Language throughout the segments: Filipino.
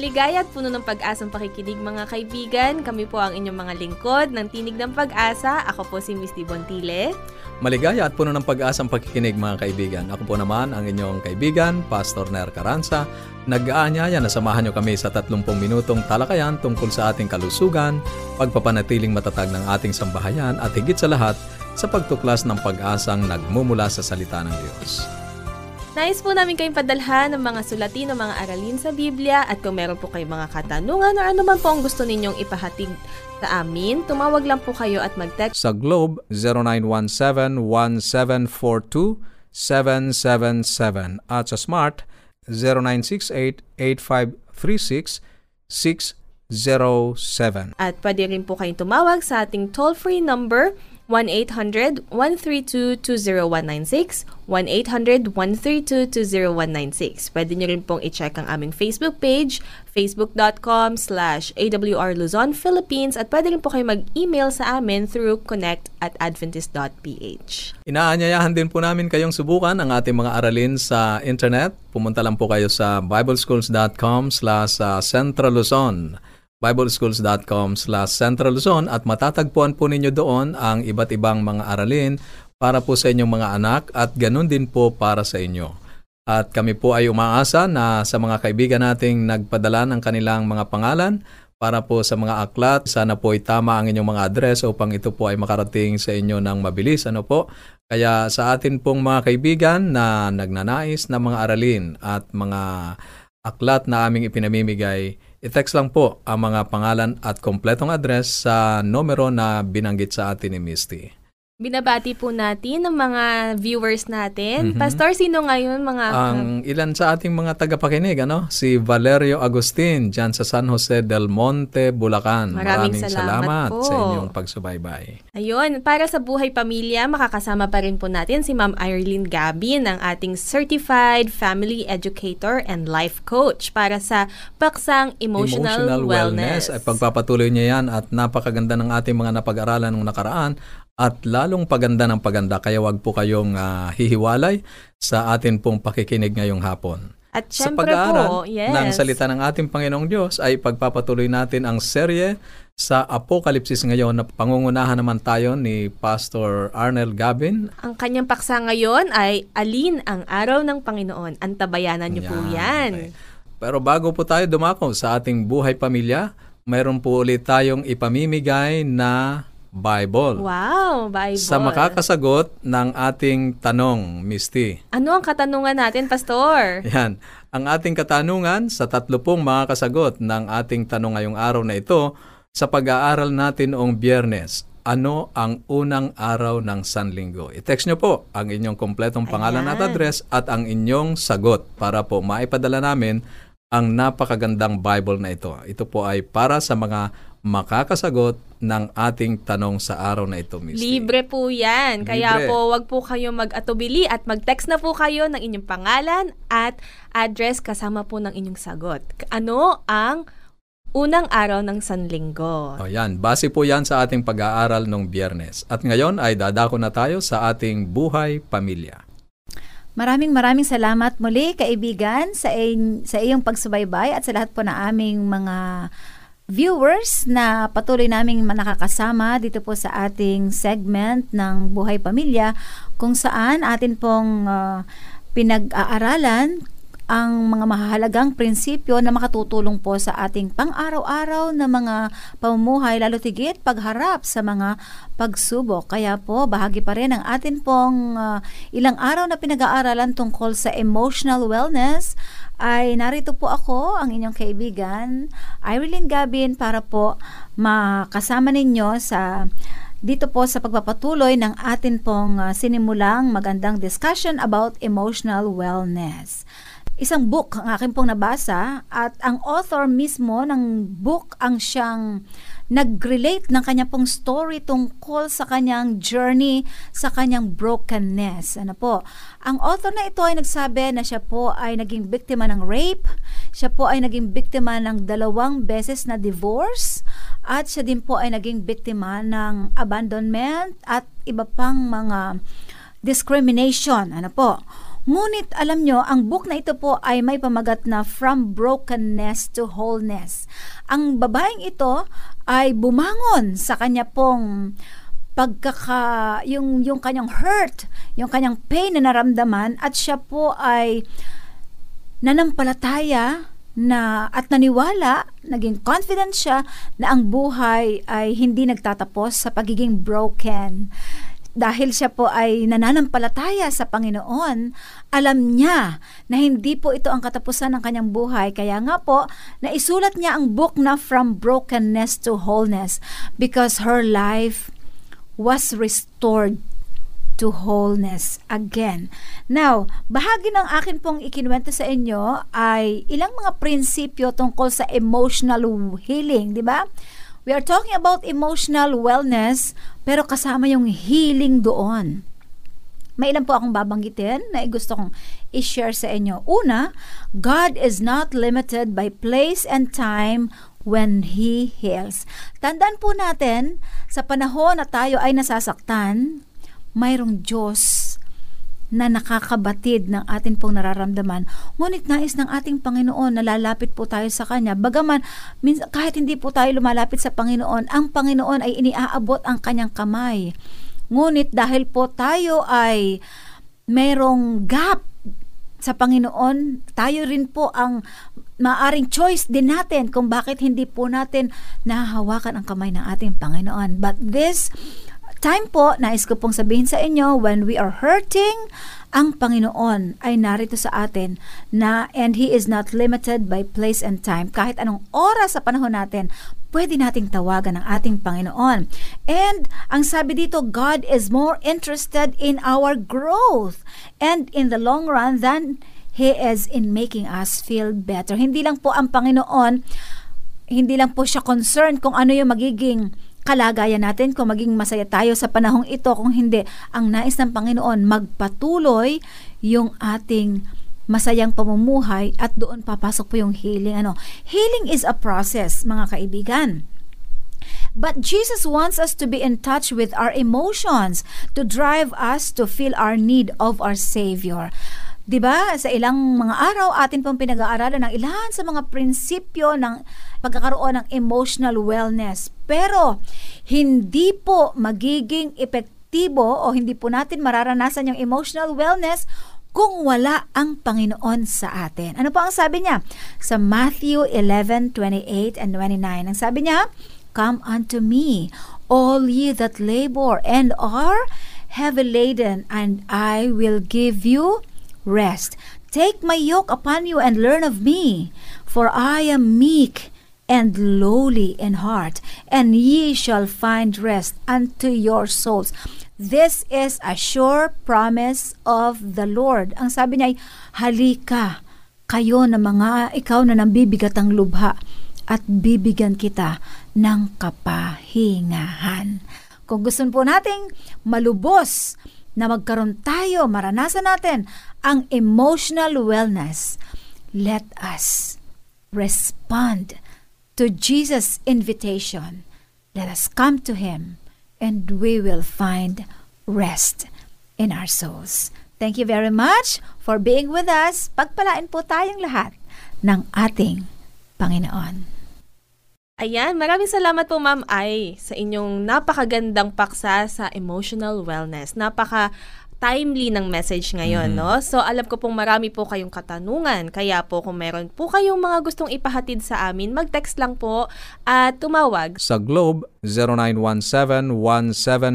Maligaya at puno ng pag-asang pakikinig mga kaibigan. Kami po ang inyong mga lingkod ng Tinig ng Pag-asa. Ako po si Miss Bontile. Maligaya at puno ng pag-asang pakikinig mga kaibigan. Ako po naman ang inyong kaibigan, Pastor Ner Caranza. Nag-aanyaya na samahan niyo kami sa 30 minutong talakayan tungkol sa ating kalusugan, pagpapanatiling matatag ng ating sambahayan at higit sa lahat sa pagtuklas ng pag-asang nagmumula sa salita ng Diyos. Nais po namin kayong padalhan ng mga sulatin o mga aralin sa Biblia at kung meron po kayong mga katanungan o ano man po ang gusto ninyong ipahatid sa amin, tumawag lang po kayo at mag-text Sa Globe, 0917-1742-777 at sa Smart, 0968-8536-607. at pwede rin po kayong tumawag sa ating toll-free number 1-800-132-20196, 1-800-132-20196. Pwede nyo rin pong i-check ang aming Facebook page, facebook.com slash awr at pwede rin po kayo mag-email sa amin through connect at adventist.ph. Inaanyayahan din po namin kayong subukan ang ating mga aralin sa internet. Pumunta lang po kayo sa bibleschools.com slash uh, Central Luzon bibleschools.com slash Central Luzon at matatagpuan po ninyo doon ang iba't ibang mga aralin para po sa inyong mga anak at ganun din po para sa inyo. At kami po ay umaasa na sa mga kaibigan nating nagpadala ng kanilang mga pangalan para po sa mga aklat, sana po ay tama ang inyong mga address upang ito po ay makarating sa inyo ng mabilis. Ano po? Kaya sa atin pong mga kaibigan na nagnanais na mga aralin at mga aklat na aming ipinamimigay, I-text lang po ang mga pangalan at kompletong address sa numero na binanggit sa atin ni Misty. Binabati po natin ang mga viewers natin. Mhm. Pastor, sino ngayon mga... Ang ilan sa ating mga tagapakinig, ano? Si Valerio Agustin, dyan sa San Jose del Monte, Bulacan. Maraming salamat po. sa inyong pagsubaybay. Ayun, para sa buhay pamilya, makakasama pa rin po natin si Ma'am Irene Gabin, ang ating Certified Family Educator and Life Coach para sa paksang Emotional, Wellness. Ay pagpapatuloy niya yan at napakaganda ng ating mga napag-aralan ng nakaraan at lalong paganda ng paganda kaya wag po kayong ah, hihiwalay sa atin pong pakikinig ngayong hapon. At Sa pag-aaral po, yes. ng salita ng ating Panginoong Diyos ay pagpapatuloy natin ang serye sa Apokalipsis ngayon na pangungunahan naman tayo ni Pastor Arnel Gabin. Ang kanyang paksa ngayon ay Alin ang Araw ng Panginoon. Antabayanan niyo po yan. okay. Pero bago po tayo dumako sa ating buhay pamilya, mayroon po ulit tayong ipamimigay na Bible. Wow, Bible. Sa makakasagot ng ating tanong, Misty. Ano ang katanungan natin, Pastor? Yan. Ang ating katanungan sa tatlo pong mga kasagot ng ating tanong ngayong araw na ito sa pag-aaral natin noong biyernes. Ano ang unang araw ng Sanlinggo? I-text nyo po ang inyong kompletong pangalan at Ayan. address at ang inyong sagot para po maipadala namin ang napakagandang Bible na ito. Ito po ay para sa mga makakasagot ng ating tanong sa araw na ito, Misty. Libre po yan. Kaya Libre. po, wag po kayo mag-atubili at mag-text na po kayo ng inyong pangalan at address kasama po ng inyong sagot. Ano ang unang araw ng Sanlinggo? O yan, base po yan sa ating pag-aaral nung biyernes. At ngayon ay dadako na tayo sa ating buhay pamilya. Maraming maraming salamat muli kaibigan sa, in- sa iyong pagsubaybay at sa lahat po na aming mga viewers na patuloy naming nakakasama dito po sa ating segment ng Buhay Pamilya kung saan atin pong ah, pinag-aaralan ang mga mahalagang prinsipyo na makatutulong po sa ating pang-araw-araw na mga pamumuhay lalo tigit pagharap sa mga pagsubok. Kaya po bahagi pa rin ang atin pong ah, ilang araw na pinag-aaralan tungkol sa emotional wellness ay narito po ako, ang inyong kaibigan, Irene Gabin, para po makasama ninyo sa dito po sa pagpapatuloy ng atin pong ah, sinimulang magandang discussion about emotional wellness. Isang book ang akin pong nabasa at ang author mismo ng book ang siyang nag-relate ng kanya pong story tungkol sa kanyang journey sa kanyang brokenness. Ano po? Ang author na ito ay nagsabi na siya po ay naging biktima ng rape, siya po ay naging biktima ng dalawang beses na divorce, at siya din po ay naging biktima ng abandonment at iba pang mga discrimination. Ano po? Ngunit alam nyo, ang book na ito po ay may pamagat na From Brokenness to Wholeness. Ang babaeng ito ay bumangon sa kanya pong pagkaka yung yung kanyang hurt, yung kanyang pain na naramdaman at siya po ay nanampalataya na at naniwala, naging confident siya na ang buhay ay hindi nagtatapos sa pagiging broken dahil siya po ay nananampalataya sa Panginoon, alam niya na hindi po ito ang katapusan ng kanyang buhay. Kaya nga po, naisulat niya ang book na From Brokenness to Wholeness because her life was restored to wholeness again. Now, bahagi ng akin pong ikinuwento sa inyo ay ilang mga prinsipyo tungkol sa emotional healing, di ba? We are talking about emotional wellness, pero kasama yung healing doon. May ilan po akong babanggitin na gusto kong i-share sa inyo. Una, God is not limited by place and time when He heals. Tandaan po natin, sa panahon na tayo ay nasasaktan, mayroong Diyos na nakakabatid ng atin pong nararamdaman. Ngunit nais ng ating Panginoon na lalapit po tayo sa Kanya. Bagaman, kahit hindi po tayo lumalapit sa Panginoon, ang Panginoon ay iniaabot ang Kanyang kamay. Ngunit dahil po tayo ay merong gap sa Panginoon, tayo rin po ang maaring choice din natin kung bakit hindi po natin nahahawakan ang kamay ng ating Panginoon. But this time po, nais ko pong sabihin sa inyo, when we are hurting, ang Panginoon ay narito sa atin na and He is not limited by place and time. Kahit anong oras sa panahon natin, pwede nating tawagan ang ating Panginoon. And ang sabi dito, God is more interested in our growth and in the long run than He is in making us feel better. Hindi lang po ang Panginoon, hindi lang po siya concerned kung ano yung magiging kalagayan natin kung maging masaya tayo sa panahong ito. Kung hindi ang nais ng Panginoon magpatuloy yung ating masayang pamumuhay at doon papasok po yung healing. Ano? Healing is a process mga kaibigan. But Jesus wants us to be in touch with our emotions to drive us to feel our need of our Savior. 'Di ba? Sa ilang mga araw atin pong pinag-aaralan ng ilan sa mga prinsipyo ng pagkakaroon ng emotional wellness. Pero hindi po magiging epektibo o hindi po natin mararanasan yung emotional wellness kung wala ang Panginoon sa atin. Ano po ang sabi niya? Sa Matthew 11:28 and 29. Ang sabi niya, Come unto me, all ye that labor and are heavy laden, and I will give you rest. Take my yoke upon you and learn of me, for I am meek and lowly in heart, and ye shall find rest unto your souls. This is a sure promise of the Lord. Ang sabi niya ay, halika, kayo na mga ikaw na nambibigat ang lubha at bibigyan kita ng kapahingahan. Kung gusto po nating malubos na magkaroon tayo, maranasan natin ang emotional wellness, let us respond to Jesus' invitation. Let us come to Him and we will find rest in our souls. Thank you very much for being with us. Pagpalain po tayong lahat ng ating Panginoon. Ayan, maraming salamat po Ma'am Ay sa inyong napakagandang paksa sa emotional wellness. Napaka timely ng message ngayon, mm-hmm. no? So, alam ko pong marami po kayong katanungan. Kaya po, kung meron po kayong mga gustong ipahatid sa amin, mag-text lang po at tumawag. Sa Globe,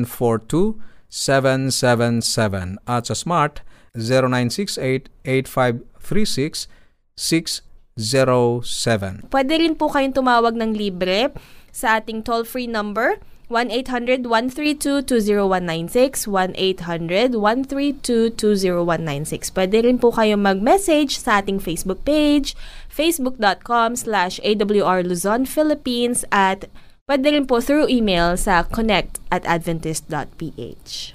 0917-1742-777 at sa Smart, 0968-8536-6 07. Pwede rin po kayong tumawag ng libre sa ating toll-free number 1-800-132-20196, 1-800-132-20196. Pwede rin po kayo mag-message sa ating Facebook page, facebook.com slash awr Luzon, Philippines, at pwede rin po through email sa connect at adventist.ph.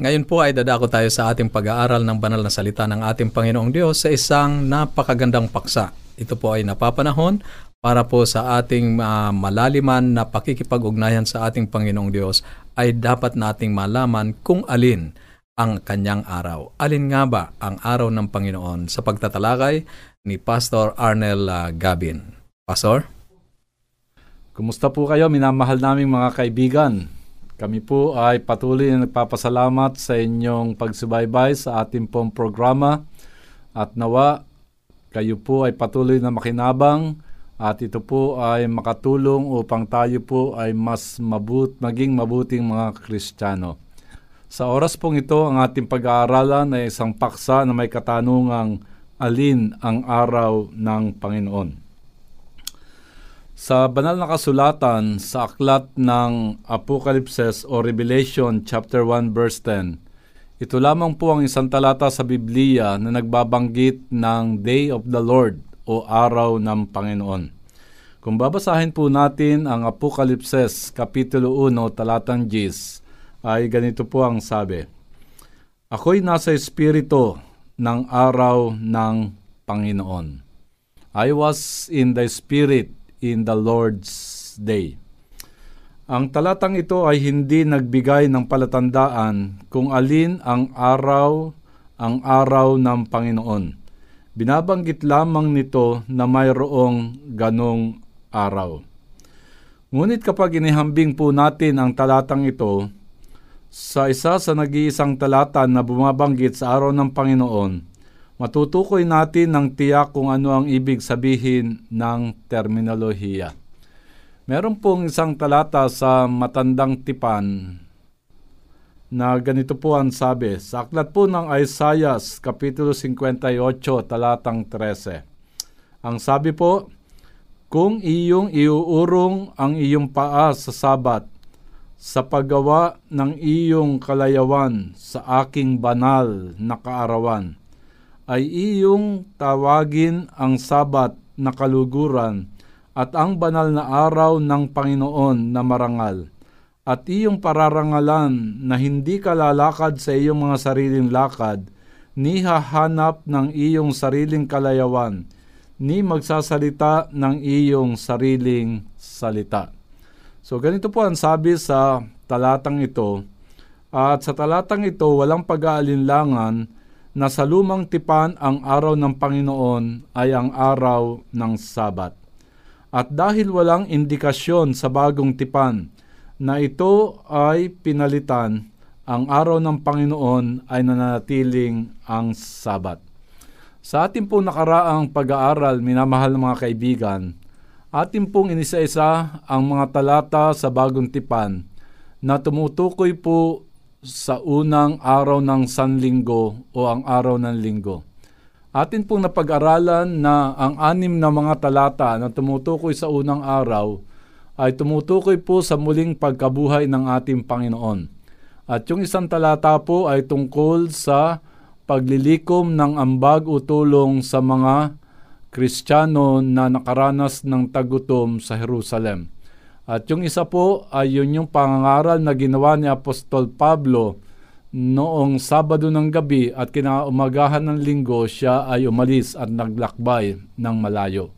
Ngayon po ay dadako tayo sa ating pag-aaral ng banal na salita ng ating Panginoong Diyos sa isang napakagandang paksa. Ito po ay napapanahon para po sa ating uh, malaliman na pakikipag-ugnayan sa ating Panginoong Diyos ay dapat nating malaman kung alin ang kanyang araw. Alin nga ba ang araw ng Panginoon sa pagtatalakay ni Pastor Arnel uh, Gabin? Pastor? Kumusta po kayo minamahal naming mga kaibigan? Kami po ay patuloy na nagpapasalamat sa inyong pagsubaybay sa ating pong programa at nawa kayo po ay patuloy na makinabang at ito po ay makatulong upang tayo po ay mas mabut, maging mabuting mga Kristiyano. Sa oras pong ito, ang ating pag-aaralan ay isang paksa na may katanungang alin ang araw ng Panginoon. Sa banal na kasulatan sa aklat ng Apocalypse o Revelation chapter 1 verse 10, ito lamang po ang isang talata sa Biblia na nagbabanggit ng Day of the Lord o araw ng Panginoon. Kung babasahin po natin ang Apokalipses Kapitulo 1, talatang 10, ay ganito po ang sabi, Ako'y nasa espiritu ng araw ng Panginoon. I was in the Spirit in the Lord's Day. Ang talatang ito ay hindi nagbigay ng palatandaan kung alin ang araw ang araw ng Panginoon Binabanggit lamang nito na mayroong ganong araw. Ngunit kapag inihambing po natin ang talatang ito sa isa sa nag-iisang talata na bumabanggit sa araw ng Panginoon, matutukoy natin ng tiyak kung ano ang ibig sabihin ng terminolohiya. Meron pong isang talata sa Matandang Tipan na ganito po ang sabi. Sa aklat po ng Isaiah, Kapitulo 58, talatang 13. Ang sabi po, Kung iyong iuurong ang iyong paa sa sabat, sa paggawa ng iyong kalayawan sa aking banal na kaarawan, ay iyong tawagin ang sabat na kaluguran at ang banal na araw ng Panginoon na marangal at iyong pararangalan na hindi ka lalakad sa iyong mga sariling lakad, ni hahanap ng iyong sariling kalayawan, ni magsasalita ng iyong sariling salita. So ganito po ang sabi sa talatang ito. At sa talatang ito, walang pag-aalinlangan na sa lumang tipan ang araw ng Panginoon ay ang araw ng Sabat. At dahil walang indikasyon sa bagong tipan na ito ay pinalitan, ang araw ng Panginoon ay nananatiling ang Sabat. Sa ating pong nakaraang pag-aaral, minamahal ng mga kaibigan, ating pong inisa-isa ang mga talata sa bagong tipan na tumutukoy po sa unang araw ng Sanlinggo o ang araw ng Linggo. Atin pong napag-aralan na ang anim na mga talata na tumutukoy sa unang araw ay tumutukoy po sa muling pagkabuhay ng ating Panginoon. At yung isang talata po ay tungkol sa paglilikom ng ambag o tulong sa mga Kristiyano na nakaranas ng tagutom sa Jerusalem. At yung isa po ay yun yung pangangaral na ginawa ni Apostol Pablo noong Sabado ng gabi at kinaumagahan ng linggo siya ay umalis at naglakbay ng malayo.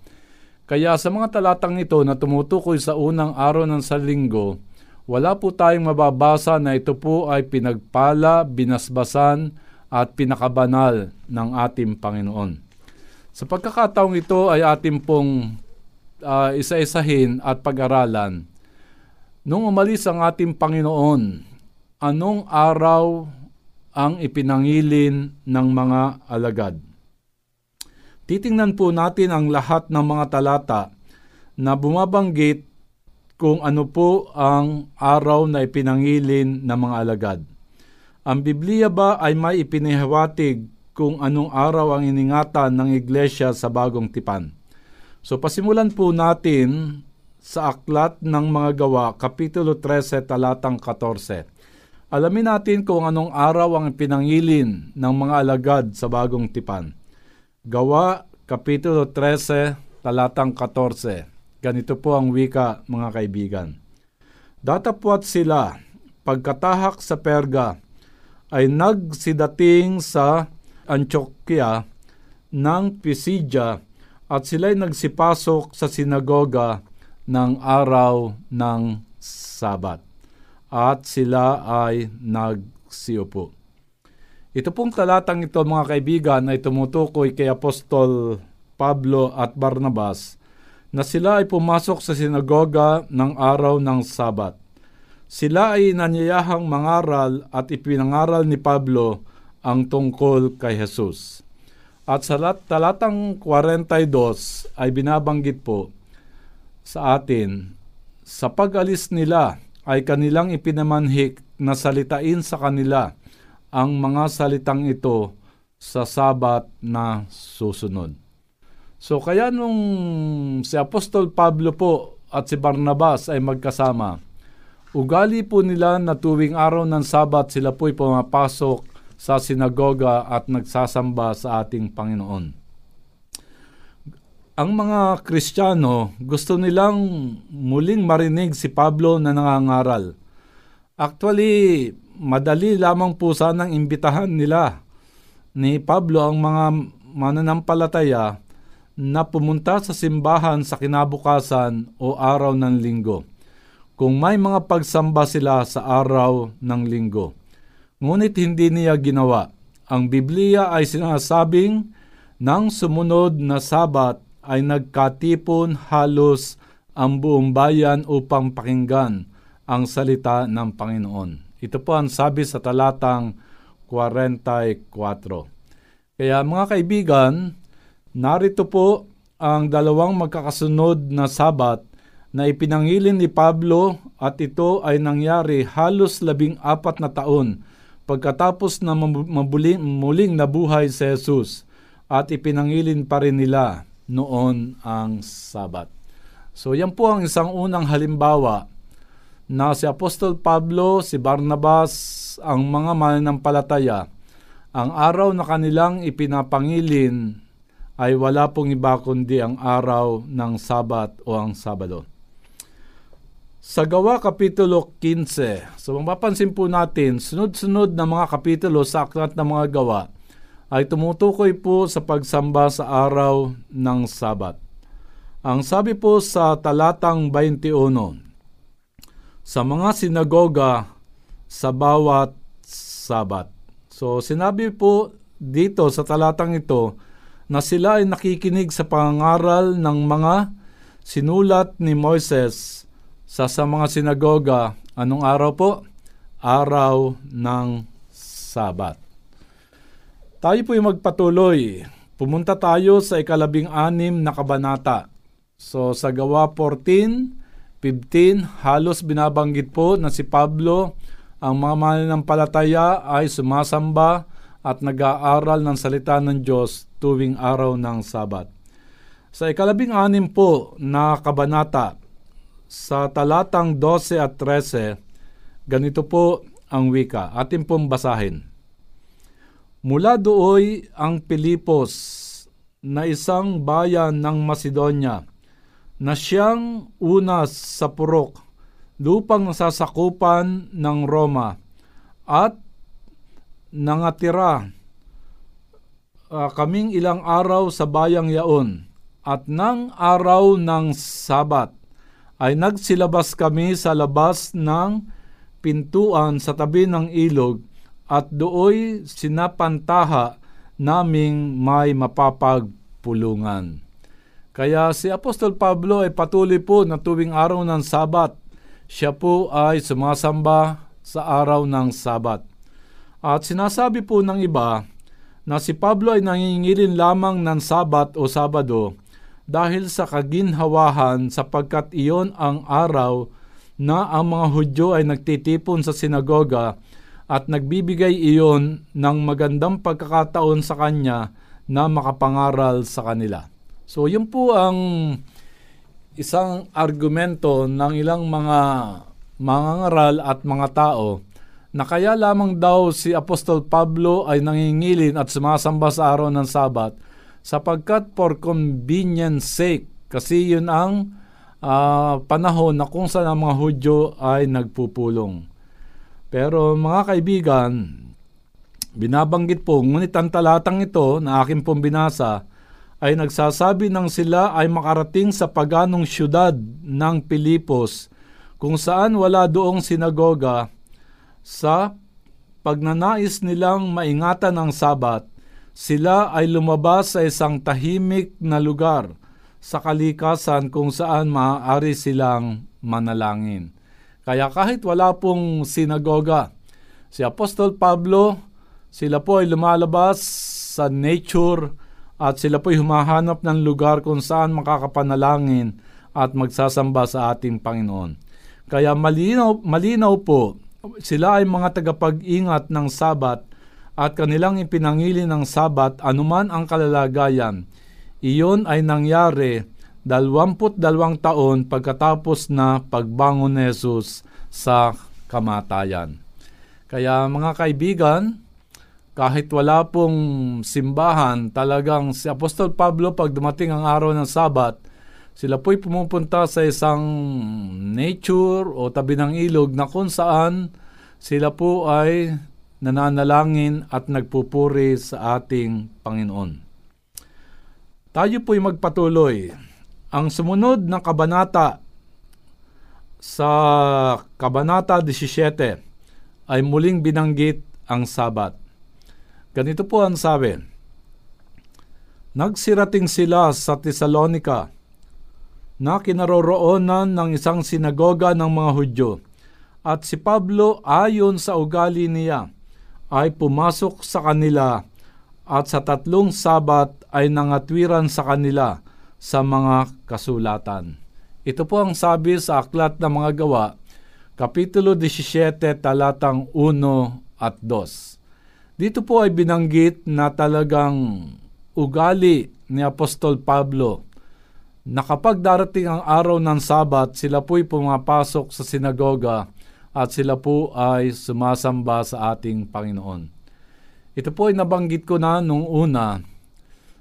Kaya sa mga talatang ito na tumutukoy sa unang araw ng salinggo, wala po tayong mababasa na ito po ay pinagpala, binasbasan at pinakabanal ng ating Panginoon. Sa pagkakataong ito ay ating pong uh, isa-isahin at pag-aralan. Nung umalis ang ating Panginoon, anong araw ang ipinangilin ng mga alagad? titingnan po natin ang lahat ng mga talata na bumabanggit kung ano po ang araw na ipinangilin ng mga alagad. Ang Biblia ba ay may ipinihawatig kung anong araw ang iningatan ng iglesia sa bagong tipan? So pasimulan po natin sa Aklat ng Mga Gawa, Kapitulo 13, talatang 14. Alamin natin kung anong araw ang pinangilin ng mga alagad sa bagong tipan. Gawa, Kapitulo 13, talatang 14. Ganito po ang wika, mga kaibigan. Datapwat sila, pagkatahak sa Perga, ay nagsidating sa Antioquia ng Pisidia at sila'y nagsipasok sa sinagoga ng araw ng Sabat at sila ay nagsiupo. Ito pong talatang ito mga kaibigan ay tumutukoy kay Apostol Pablo at Barnabas na sila ay pumasok sa sinagoga ng araw ng Sabat. Sila ay nanyayahang mangaral at ipinangaral ni Pablo ang tungkol kay Jesus. At sa talatang 42 ay binabanggit po sa atin, sa pag-alis nila ay kanilang ipinamanhik na salitain sa kanila ang mga salitang ito sa sabat na susunod. So kaya nung si Apostol Pablo po at si Barnabas ay magkasama, ugali po nila na tuwing araw ng sabat sila po'y pumapasok sa sinagoga at nagsasamba sa ating Panginoon ang mga Kristiyano gusto nilang muling marinig si Pablo na nangangaral. Actually, madali lamang po sanang imbitahan nila ni Pablo ang mga mananampalataya na pumunta sa simbahan sa kinabukasan o araw ng linggo kung may mga pagsamba sila sa araw ng linggo. Ngunit hindi niya ginawa. Ang Biblia ay sinasabing ng sumunod na sabat ay nagkatipon halos ang buong bayan upang pakinggan ang salita ng Panginoon. Ito po ang sabi sa talatang 44. Kaya mga kaibigan, narito po ang dalawang magkakasunod na sabat na ipinangilin ni Pablo at ito ay nangyari halos labing apat na taon pagkatapos na mabuling, muling nabuhay si Jesus at ipinangilin pa rin nila noon ang Sabat. So yan po ang isang unang halimbawa na si Apostol Pablo, si Barnabas, ang mga mananampalataya, ang araw na kanilang ipinapangilin ay wala pong iba kundi ang araw ng Sabat o ang Sabado. Sa Gawa Kapitulo 15, so mapapansin po natin, sunod-sunod na mga kapitulo sa Aklat ng mga Gawa, ay tumutukoy po sa pagsamba sa araw ng Sabat. Ang sabi po sa talatang 21, sa mga sinagoga sa bawat Sabat. So sinabi po dito sa talatang ito na sila ay nakikinig sa pangaral ng mga sinulat ni Moises sa, sa mga sinagoga. Anong araw po? Araw ng Sabat. Tayo po'y magpatuloy. Pumunta tayo sa ikalabing anim na kabanata. So sa gawa 14, 15, halos binabanggit po na si Pablo ang mga mananampalataya ay sumasamba at nag-aaral ng salita ng Diyos tuwing araw ng Sabat. Sa ikalabing anim po na kabanata, sa talatang 12 at 13, ganito po ang wika. Atin pong basahin. Mula dooy ang Pilipos na isang bayan ng Macedonia na siyang una sa purok lupang nasasakupan ng Roma at nangatira uh, kaming ilang araw sa bayang yaon at nang araw ng Sabat ay nagsilabas kami sa labas ng pintuan sa tabi ng ilog at dooy sinapantaha naming may mapapagpulungan. Kaya si Apostol Pablo ay patuloy po na tuwing araw ng Sabat, siya po ay sumasamba sa araw ng Sabat. At sinasabi po ng iba na si Pablo ay nangingilin lamang ng Sabat o Sabado dahil sa kaginhawahan sapagkat iyon ang araw na ang mga Hudyo ay nagtitipon sa sinagoga at nagbibigay iyon ng magandang pagkakataon sa kanya na makapangaral sa kanila. So yun po ang isang argumento ng ilang mga mangangaral at mga tao na kaya lamang daw si Apostol Pablo ay nangingilin at sumasamba sa araw ng Sabat sapagkat for convenience sake kasi yun ang uh, panahon na kung saan ang mga Hudyo ay nagpupulong. Pero mga kaibigan, binabanggit po, ngunit ang talatang ito na aking pong binasa ay nagsasabi ng sila ay makarating sa paganong syudad ng Pilipos kung saan wala doong sinagoga sa pagnanais nilang maingatan ang sabat, sila ay lumabas sa isang tahimik na lugar sa kalikasan kung saan maaari silang manalangin. Kaya kahit wala pong sinagoga, si Apostol Pablo, sila po ay lumalabas sa nature at sila po ay humahanap ng lugar kung saan makakapanalangin at magsasamba sa ating Panginoon. Kaya malinaw, malinaw po, sila ay mga tagapag-ingat ng Sabat at kanilang ipinangili ng Sabat anuman ang kalalagayan. Iyon ay nangyari 22 taon pagkatapos na pagbangon ni Jesus sa kamatayan. Kaya mga kaibigan, kahit wala pong simbahan, talagang si Apostol Pablo pag dumating ang araw ng Sabat, sila po'y pumupunta sa isang nature o tabi ng ilog na kung saan sila po ay nananalangin at nagpupuri sa ating Panginoon. Tayo po'y magpatuloy. Ang sumunod na kabanata sa Kabanata 17 ay muling binanggit ang Sabat. Ganito po ang sabi, Nagsirating sila sa Tesalonika na kinaroroonan ng isang sinagoga ng mga Hudyo at si Pablo ayon sa ugali niya ay pumasok sa kanila at sa tatlong sabat ay nangatwiran sa kanila sa mga kasulatan. Ito po ang sabi sa Aklat ng Mga Gawa, Kapitulo 17, talatang 1 at 2. Dito po ay binanggit na talagang ugali ni Apostol Pablo na kapag darating ang araw ng Sabat, sila po'y pumapasok sa sinagoga at sila po ay sumasamba sa ating Panginoon. Ito po ay nabanggit ko na nung una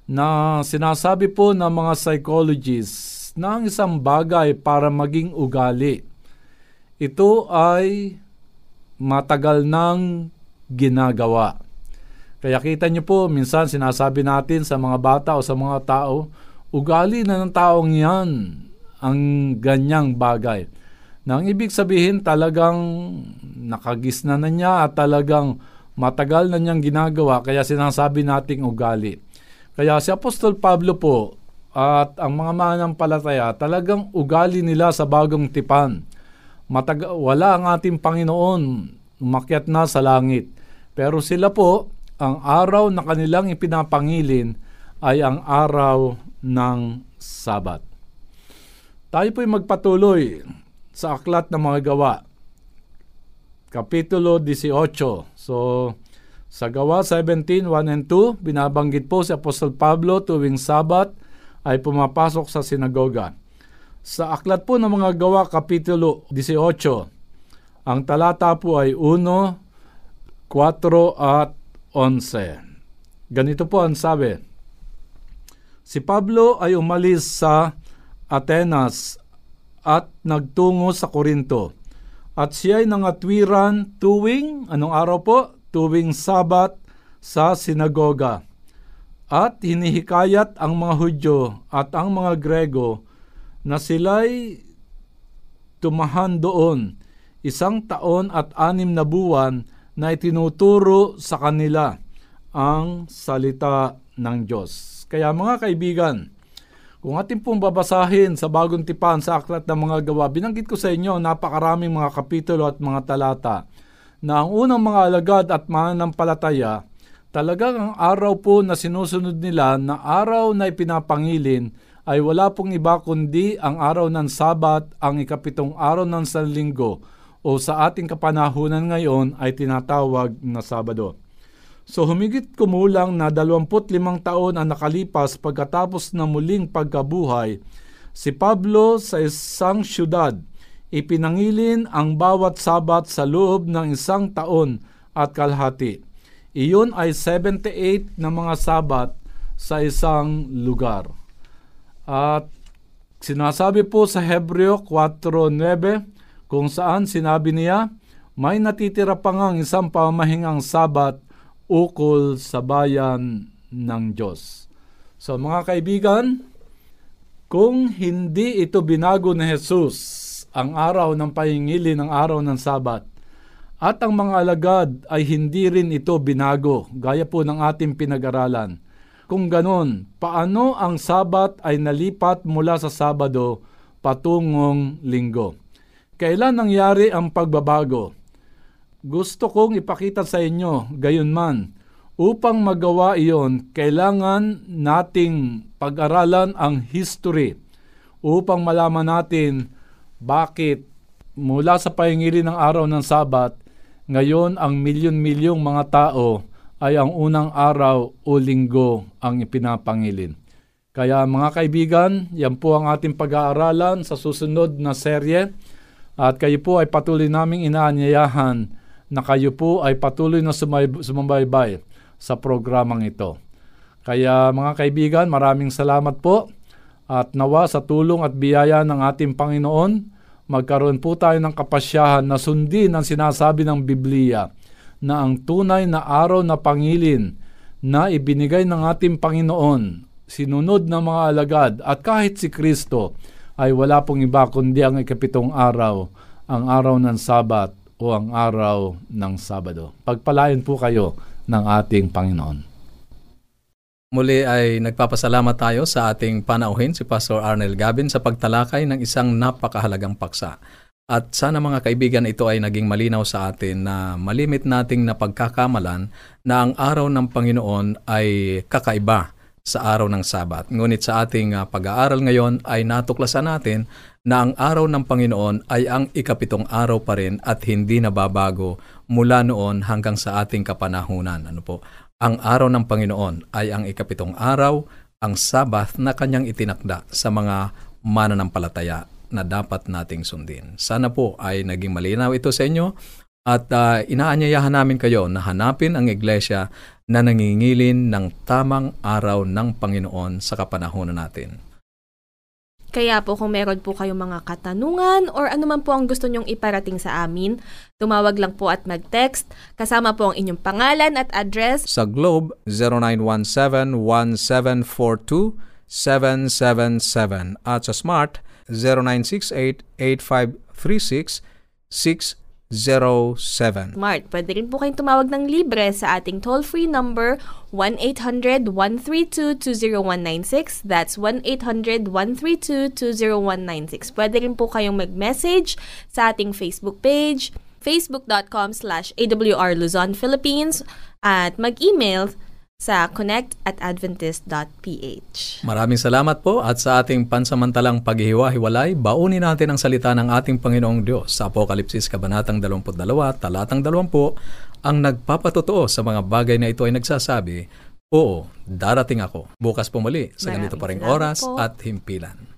na sinasabi po ng mga psychologists na ang isang bagay para maging ugali. Ito ay matagal nang ginagawa. Kaya kita niyo po, minsan sinasabi natin sa mga bata o sa mga tao, ugali na ng taong yan ang ganyang bagay. Nang ibig sabihin talagang nakagisna na niya at talagang matagal na niyang ginagawa kaya sinasabi nating ugali. Kaya si Apostol Pablo po at ang mga mananampalataya talagang ugali nila sa bagong tipan. Matag- wala ang ating Panginoon umakyat na sa langit. Pero sila po, ang araw na kanilang ipinapangilin ay ang araw ng Sabat. Tayo po'y magpatuloy sa Aklat ng Mga Gawa, Kapitulo 18. So, sa Gawa 17, 1 and 2, binabanggit po si Apostol Pablo tuwing Sabat ay pumapasok sa sinagoga. Sa Aklat po ng Mga Gawa, Kapitulo 18, ang talata po ay 1, 4 at 11. Ganito po ang sabi. Si Pablo ay umalis sa Atenas at nagtungo sa Korinto. At siya ay nangatwiran tuwing, anong araw po? Tuwing Sabat sa sinagoga. At hinihikayat ang mga Hudyo at ang mga Grego na sila'y tumahan doon isang taon at anim na buwan na itinuturo sa kanila ang salita ng Diyos. Kaya mga kaibigan, kung ating pong babasahin sa bagong tipan sa aklat ng mga gawa, binanggit ko sa inyo napakaraming mga kapitulo at mga talata na ang unang mga alagad at mananampalataya, talagang ang araw po na sinusunod nila na araw na ipinapangilin ay wala pong iba kundi ang araw ng Sabat, ang ikapitong araw ng Sanlinggo, o sa ating kapanahunan ngayon ay tinatawag na Sabado. So humigit kumulang na 25 taon ang nakalipas pagkatapos na muling pagkabuhay Si Pablo sa isang syudad, ipinangilin ang bawat sabat sa loob ng isang taon at kalahati. Iyon ay 78 na mga sabat sa isang lugar. At sinasabi po sa Hebreo 4.9 kung saan sinabi niya, may natitira pa ngang isang pamahingang sabat ukol sa bayan ng Diyos. So mga kaibigan, kung hindi ito binago ni Jesus, ang araw ng pahingili ng araw ng sabat, at ang mga alagad ay hindi rin ito binago, gaya po ng ating pinag-aralan, kung ganon, paano ang Sabat ay nalipat mula sa Sabado patungong Linggo? Kailan nangyari ang pagbabago? Gusto kong ipakita sa inyo, gayon man, upang magawa iyon, kailangan nating pag-aralan ang history upang malaman natin bakit mula sa pahingili ng araw ng Sabat, ngayon ang milyon-milyong mga tao ay ang unang araw o linggo ang ipinapangilin. Kaya mga kaibigan, yan po ang ating pag-aaralan sa susunod na serye at kayo po ay patuloy naming inaanyayahan na kayo po ay patuloy na sumabaybay sa programang ito. Kaya mga kaibigan, maraming salamat po at nawa sa tulong at biyaya ng ating Panginoon, magkaroon po tayo ng kapasyahan na sundin ang sinasabi ng Biblia na ang tunay na araw na pangilin na ibinigay ng ating Panginoon, sinunod ng mga alagad at kahit si Kristo ay wala pong iba kundi ang ikapitong araw, ang araw ng Sabat o ang araw ng Sabado. Pagpalain po kayo ng ating Panginoon. Muli ay nagpapasalamat tayo sa ating panauhin si Pastor Arnel Gabin sa pagtalakay ng isang napakahalagang paksa. At sana mga kaibigan ito ay naging malinaw sa atin na malimit nating napagkakamalan na ang araw ng Panginoon ay kakaiba sa araw ng Sabat. Ngunit sa ating uh, pag-aaral ngayon ay natuklasan natin na ang araw ng Panginoon ay ang ikapitong araw pa rin at hindi nababago mula noon hanggang sa ating kapanahunan. Ano po? Ang araw ng Panginoon ay ang ikapitong araw, ang Sabat na kanyang itinakda sa mga mananampalataya na dapat nating sundin. Sana po ay naging malinaw ito sa inyo at uh, inaanyayahan namin kayo na hanapin ang iglesia na nangingilin ng tamang araw ng Panginoon sa kapanahonan natin. Kaya po kung meron po kayong mga katanungan or ano man po ang gusto nyong iparating sa amin, tumawag lang po at mag-text kasama po ang inyong pangalan at address. Sa Globe, 0917-1742-777 at sa Smart, 0968-8536-607. Smart. Pwede rin po kayong tumawag ng libre sa ating toll-free number 1-800-132-20196. That's 1-800-132-20196. Pwede rin po kayong mag-message sa ating Facebook page, facebook.com slash awr Luzon, Philippines, at mag-email sa connect at adventist.ph. Maraming salamat po at sa ating pansamantalang paghihiwa-hiwalay, baunin natin ang salita ng ating Panginoong Diyos sa Apokalipsis Kabanatang 22, Talatang 20, ang nagpapatotoo sa mga bagay na ito ay nagsasabi, Oo, darating ako. Bukas po muli sa ganito pa ring oras po. at himpilan.